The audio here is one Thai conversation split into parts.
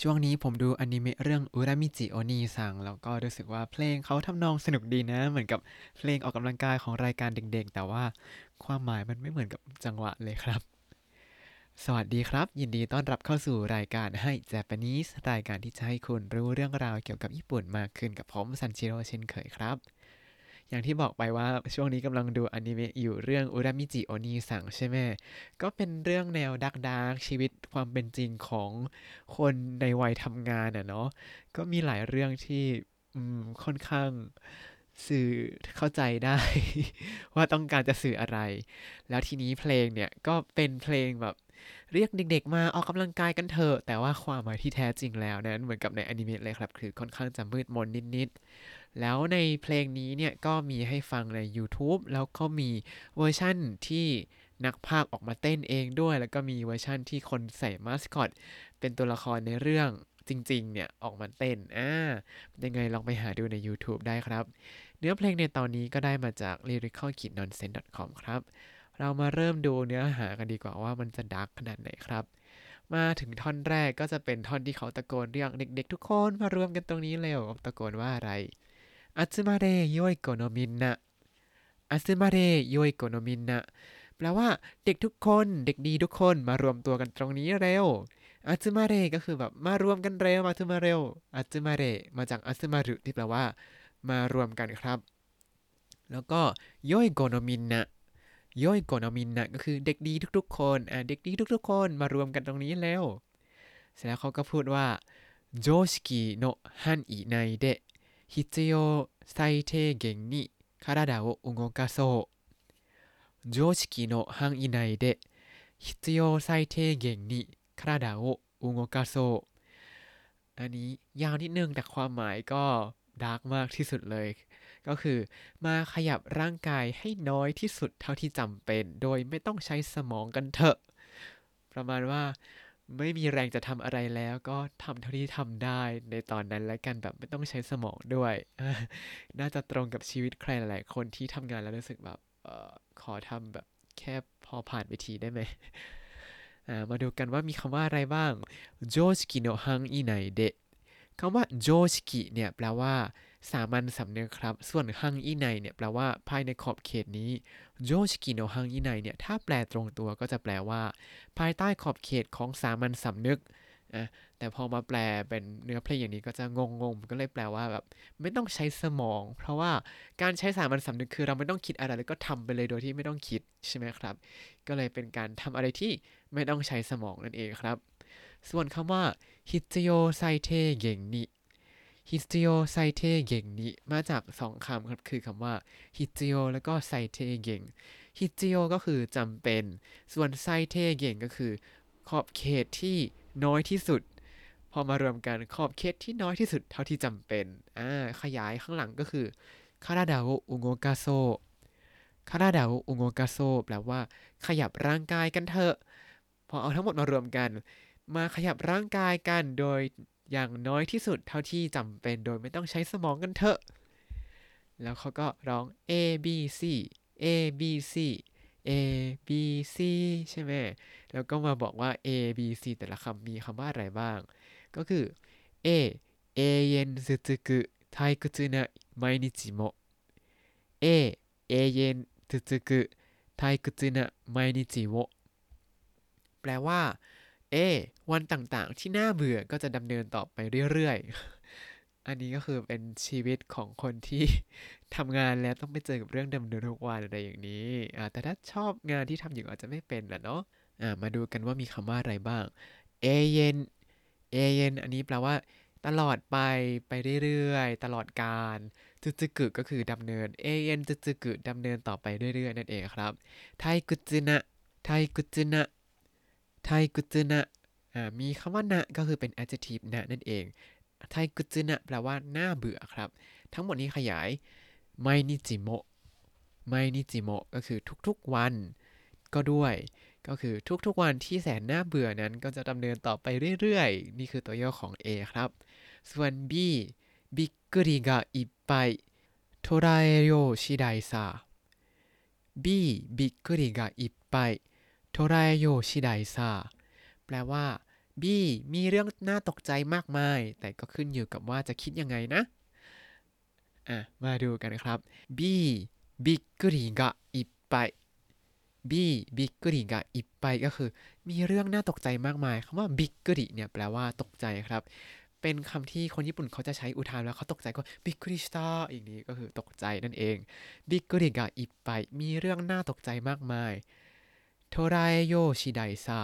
ช่วงนี้ผมดูอนิเมะเรื่องอุรามิจิโอนีซังแล้วก็รู้สึกว่าเพลงเขาทำนองสนุกดีนะ เหมือนกับเพลงออกกำลังกายของรายการเด็กๆ แต่ว่าความหมายมันไม่เหมือนกับจังหวะเลยครับ สวัสดีครับ ยินดีต้อนรับเข้าสู่รายการให้ Japanese รายการที่จะให้คุณรู้เรื่องราวเกี่ยวกับญี่ปุ่นมากขึ้นกับผมซันชิโร่เช่นเคยครับ อย่างที่บอกไปว่าช่วงนี้กำลังดูอนิเมะอยู่เรื่องอุรามิจิโอนีซังใช่ไหมก็เป็นเรื่องแนวดักดาร์กชีวิตความเป็นจริงของคนในวัยทำงานอะเนาะก็มีหลายเรื่องที่ค่อนข้างสื่อเข้าใจได้ ว่าต้องการจะสื่ออะไร แล้วทีนี้เพลงเนี่ยก็เป็นเพลงแบบเรียกเด็กๆ มาออกกำลังกายกันเถอะ แต่ว่าความหมายที่แท้จริงแล้วนั้นเหมือนกับในอนิเมะเลยครับ คือค่อนข้างจะมืดมนนิดๆ แล้วในเพลงนี้เนี่ยก็มีให้ฟังใน YouTube แล้วก็มีเวอร์ชั่นที่นักพากออกมาเต้นเองด้วย แล้วก็มีเวอร์ชั่นที่คนใส่มาสคอตเป็นตัวละครในเรื่องจริงๆ เนี่ย ออกมาเต้น อ่า ยังไงลองไปหาดูใน YouTube ได้ครับ เนื้อเพลงในตอนนี้ก็ได้มาจาก lyricalkidnonsense.com ครับ เรามาเริ่มดูเนื้อหากันดีกว่าว่ามันจะดักขนาดไหนครับ มาถึงท่อนแรกก็จะเป็นท่อนที่เขาตะโกนเรียกเด็กๆ ทุกคนมารวมกันตรงนี้เร็วตะโกนว่าอะไร อัตมาเรโยยโกโนมินนะอัตมาเรโยยโกโนมินนะแปลว่าเด็กทุกคนเด็กดีทุกคนมารวมตัวกันตรงนี้เร็วอัตมาเรก็คือแบบมารวมกันเร็วมาตุมาเร็วอัตมาเรมาจากอัตมารุที่แปลว่า มารวมกันครับ แล้วก็โยยโกโนมินนะโยยโกโนมินนะก็คือเด็กดีทุกๆ คนอ่าเด็กดีทุกๆ คนมารวมกันตรงนี้เร็วเสร็จแล้วเขาก็พูดว่าโจชิกิโนฮันอิไนเด 必要最低限に体を動かそう常識の範囲内で必要最低限に体を動かそうอันนี้ยาวนิดนึงแต่ความหมายก็ดาร์กมากที่สุดเลย ก็คือมาขยับร่างกายให้น้อยที่สุดเท่าที่จำเป็น โดยไม่ต้องใช้สมองกันเถอะ ประมาณว่า ไม่มีแรงจะทำอะไรแล้วก็ทำเท่าที่ทำได้ในตอนนั้นและกันแบบไม่ต้องใช้สมองด้วย น่าจะตรงกับชีวิตใครหลายๆคนที่ทำงานแล้วรู้สึกแบบออขอทำแบบแค่พอผ่านไปทีได้ไหม มาดูกันว่ามีคำว่าอะไรบ้าง常識の範囲内で คำว่าโจสกิเนี่ยแปลว่าสามัญสำนึกครับ ส่วนฮังอีไนเนี่ยแปลว่าภายในขอบเขตนี้常識の範囲内 เนี่ยถ้าแปลตรงตัวก็จะแปลว่า ภายใต้ขอบเขตของสามัญสำนึกอะแต่พอมาแปลเป็นเนื้อเพลงอย่างนี้ก็จะงงๆก็เลยแปลว่าแบบไม่ต้องใช้สมอง เพราะว่าการใช้สามัญสำนึกคือเราไม่ต้องคิดอะไรแล้วก็ทำไปเลยโดยที่ไม่ต้องคิดใช่ไหมครับ ก็เลยเป็นการทำอะไรที่ไม่ต้องใช้สมองนั่นเองครับ ส่วนคำว่า必要最低限に 必要最低限に มาจากสองคำครับคือคำว่า必要 แล้วก็ 最低限 必要 ก็คือจำเป็น ส่วน 最低限 ก็คือ ขอบเขตที่น้อยที่สุด พอมารวมกันขอบเขตที่น้อยที่สุดเท่าที่จำเป็นอ่าขยายข้างหลังก็คือ体を動かそう 体を動かそう แปลว่า ขยับร่างกายกันเถอะ พอเอาทั้งหมดมารวมกัน มาขยับร่างกายกันโดยอย่างน้อยที่สุดเท่าที่จำเป็นโดยไม่ต้องใช้สมองกันเถอะ แล้วเขาก็ร้อง A B C A B C A B C ใช่ไหม แล้วก็มาบอกว่า A B C แต่ละคำมีคำว่าอะไรบ้าง ก็คือ A 永遠続く退屈な毎日も A 永遠続く退屈な毎日もแปลว่า เอ วันต่างๆ ที่น่าเบื่อก็จะดำเนินต่อไปเรื่อยๆ อันนี้ก็คือเป็นชีวิตของคนที่ทำงานแล้วต้องไปเจอกับเรื่องดำเนินทุกวันอะไรอย่างนี้แต่ถ้าชอบงานที่ทำอยู่อาจจะไม่เป็นแหละเนาะมาดูกันว่ามีคำว่าอะไรบ้าง เอเยนเอเยนอันนี้แปลว่า ตลอดไปไปเรื่อยๆ ตลอดการจุจึกึก็คือดำเนินเอเยนจุจึกึดำเนินต่อไปเรื่อยๆ นั่นเองครับ ไทกุจินะไทกุจินะ ไทกุจุนะมีคำว่านะก็คือเป็น adjective นะนั่นเอง ไทกุจุนะแปลว่าน่าเบื่อครับ ทั้งหมดนี้ขยายไมนิจิโมไมนิจิโมก็คือทุกๆวัน ก็ด้วย ก็คือทุกๆวันที่แสนน่าเบื่อนั้นก็จะดำเนินต่อไปเรื่อยๆ นี่คือตัวย่อของ A ครับ ส่วน B บิกกริกะอิปไปโทราเอโยชิไดซา B びっくりがいっぱい 捉えようしだいさ แปลว่า B มีเรื่องน่าตกใจมากมาย แต่ก็ขึ้นอยู่กับว่าจะคิดยังไงนะ อะ มาดูกันนะครับ B びっくりがいっぱい B びっくりがいっぱい ก็คือ มีเรื่องน่าตกใจมากมาย คำว่า びっくり เนี่ยแปลว่าตกใจครับ เป็นคำที่คนญี่ปุ่นเขาจะใช้อุทานแล้วเขาตกใจก็ びっくりした อีกนี้ก็คือตกใจนั่นเองบิกริกะอิปไปมีเรื่องน่าตกใจมากมาย โทรายโยชิไดซา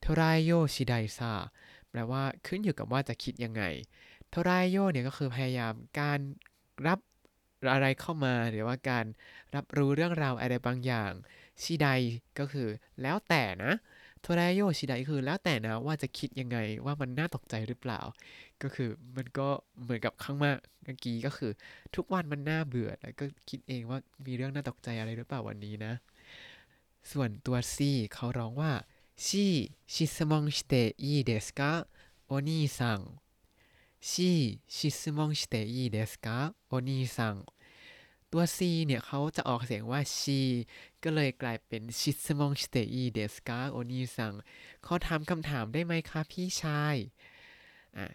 โทรายโยชิไดซาแปลว่าขึ้นอยู่กับว่าจะคิดยังไงโทรายโยเนี่ยก็คือพยายามการรับอะไรเข้ามาหรือว่าการรับรู้เรื่องราวอะไรบางอย่างชิไดก็คือแล้วแต่นะโทรายโยชิไดคือแล้วแต่นะว่าจะคิดยังไงว่ามันน่าตกใจหรือเปล่า ก็คือมันก็เหมือนกับข้างมากเมื่อกี้ก็คือ ทุกวันมันน่าเบื่อแล้วก็คิดเองว่ามีเรื่องน่าตกใจอะไรหรือเปล่าวันนี้นะ ส่วนตัว C เขาร้องว่า C 質問していいですかお兄さん C 質問していいですかお兄さん ตัว C เนี่ยเขาจะออกเสียงว่า she ก็เลยกลายเป็น 質問していいですかお兄さんขอถามคำถามได้ไหมคะพี่ชาย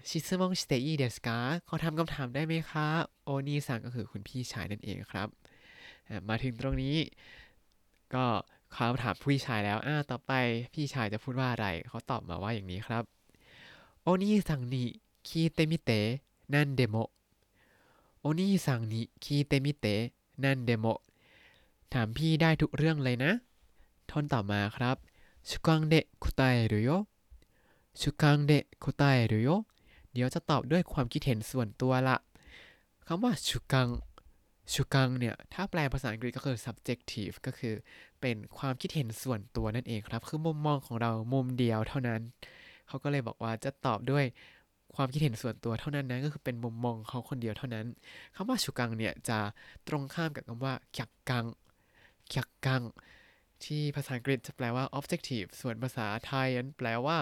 質問していいですか ขอทำคำถามได้ไหมคะ お兄さん ก็คือคุณพี่ชายนั่นเองครับ มาถึงตรงนี้ก็ เขาถามพี่ชายแล้วอ่าต่อไปพี่ชายจะพูดว่าอะไร เขาตอบมาว่าอย่างนี้ครับお兄さんに聞いてみて何でも お兄さんに聞いてみて何でもถามพี่ได้ทุกเรื่องเลยนะท่อนต่อมาครับชุกังเดะคุตายหรือโยชุกังเดะคุตายหรือโยเดี๋ยวจะตอบด้วยความคิดเห็นส่วนตัวละคำว่าชุกัง ชุกังเนี่ย ถ้าแปลภาษาอังกฤษก็คือ subjective ก็คือเป็นความคิดเห็นส่วนตัวนั่นเองครับ คือมุมมองของเรามุมเดียวเท่านั้น เขาก็เลยบอกว่าจะตอบด้วยความคิดเห็นส่วนตัวเท่านั้นนะก็คือเป็นมุมมองเขาคนเดียวเท่านั้นคำว่าชุกังเนี่ยจะตรงข้ามกับคำว่าขยักกังขยักกัง ที่ภาษาอังกฤษจะแปลว่า objective ส่วนภาษาไทยนั้นแปลว่า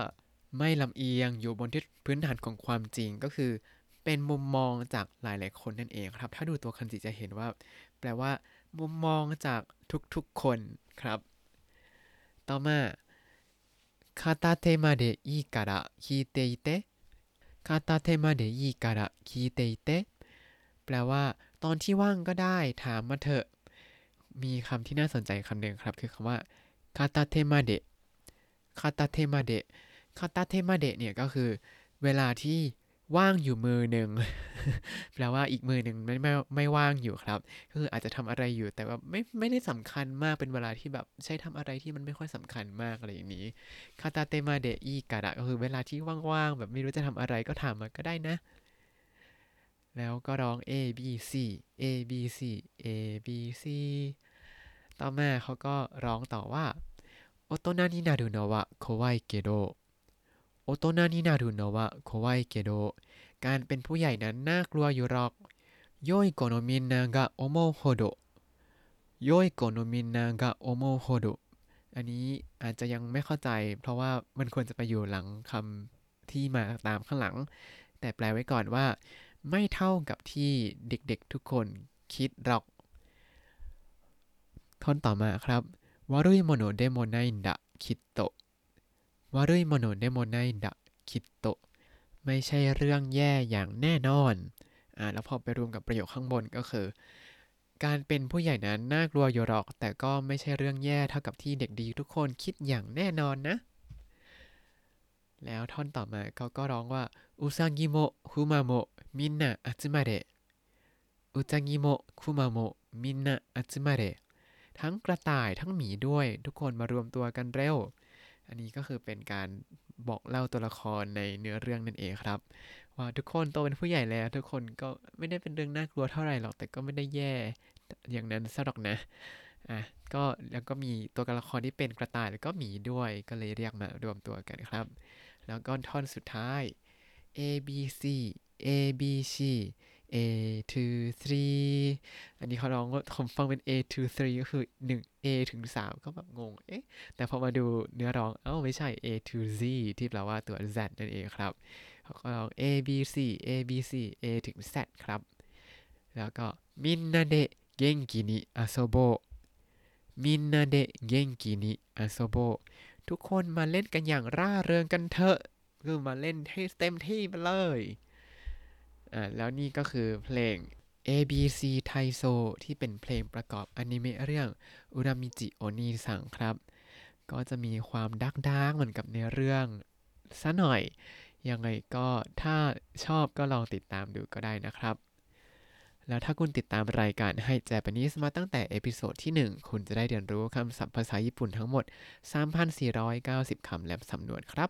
ไม่ลำเอียงอยู่บนที่พื้นฐานของความจริงก็คือ เป็นมุมมองจากหลายๆคนนั่นเองครับ ถ้าดูตัวคันจิจะเห็นว่า แปลว่า มุมมองจากทุกๆคนครับ ต่อมาคาตาเทมาเดอีการะคิเตอิเต片手間でいいから聞いていて แปลว่า ตอนที่ว่างก็ได้ถามมาเถอะ มีคำที่น่าสนใจคำหนึ่งครับ คือคำว่าคาตาเทมาเดคาตาเทมาเดคาตาเทมาเดเนี่ยก็คือ เวลาที่ ว่างอยู่มือหนึ่งแปลว่าอีกมือหนึ่งไม่ไม่ไม่ว่างอยู่ครับคืออาจจะทำอะไรอยู่แต่ว่าไม่ไม่ได้สำคัญมากเป็นเวลาที่แบบใช้ทำอะไรที่มันไม่ค่อยสำคัญมากอะไรอย่างนี้คาตาเตมาเดอีกะดะก็คือเวลาที่ว่างๆแบบไม่รู้จะทำอะไรก็ถามมาก็ได้นะ แล้วก็ร้อง A B C A B C A B C ต่อมาเขาก็ร้องต่อว่าโอโตนานินารุโนะวะโควายเกโด โอโตนานินารุโนะวะโควายเกโดการเป็นผู้ใหญ่นั้นน่ากลัวอยู่หรอกโยยโกโนมินนากะโอโมโฮโด良い子のみんなが思うほど อันนี้อาจจะยังไม่เข้าใจ เพราะว่ามันควรจะไปอยู่หลังคำที่มาตามข้างหลัง แต่แปลไว้ก่อนว่า ไม่เท่ากับที่เด็กๆทุกคนคิดหรอกท่อนต่อมาครับ悪いものでもないんだきっと 悪いものでもないんだきっと ไม่ใช่เรื่องแย่อย่างแน่นอนอ่าแล้วพอไปรวมกับประโยคข้างบนก็คือ การเป็นผู้ใหญ่นั้นน่ากลัวอยู่หรอก แต่ก็ไม่ใช่เรื่องแย่เท่ากับที่เด็กดีทุกคนคิดอย่างแน่นอนนะ แล้วท่อนต่อมาเขาก็ร้องว่าอุซางิโมคุมาโมมินนะอัตมาเรอุซางิโมคุมาโมมินนะอัตมาเรทั้งกระต่ายทั้งหมีด้วย ทุกคนมารวมตัวกันเร็ว อันนี้ก็คือเป็นการบอกเล่าตัวละครในเนื้อเรื่องนั่นเองครับ ว่าทุกคนโตเป็นผู้ใหญ่แล้ว ทุกคนก็ไม่ได้เป็นเรื่องน่ากลัวเท่าไหร่หรอกแต่ก็ไม่ได้แย่อย่างนั้นซะหรอกนะอะก็แล้วก็มีตัวละครที่เป็นกระต่ายแล้วก็หมีด้วยก็เลยเรียกมารวมตัวกันครับ แล้วก็ท่อนสุดท้าย A B C A B C A two three อันนี้เขาร้องว่าผมฟังเป็น A two three ก็คือ 1 A ถึง 3 ก็แบบงง เอ๊ะ แต่พอมาดูเนื้อร้อง เอ้า ไม่ใช่ A to Z ที่แปลว่าตัว Z นั่นเองครับ เขาก็ร้อง A B C A B C A ถึง Z ครับ แล้วก็มินนาเดะเกงกินิอาโซโบมินนาเดะเกงกินิอาโซโบทุกคนมาเล่นกันอย่างร่าเริงกันเถอะ คือมาเล่นให้เต็มที่ไปเลย อ่าแล้วนี่ก็คือเพลง ABC ไทโซที่เป็นเพลงประกอบอนิเมะเรื่องうらみちお兄さん ครับ ก็จะมีความ dark dark เหมือนกับในเรื่องซะหน่อย ยังไงก็ถ้าชอบก็ลองติดตามดูก็ได้นะครับ แล้วถ้าคุณติดตามรายการให้ Japanese มาตั้งแต่เอพิโซดที่ 1 คุณจะได้เรียนรู้คำศัพท์ภาษาญี่ปุ่นทั้งหมด 3,490 คำและสำนวนครับ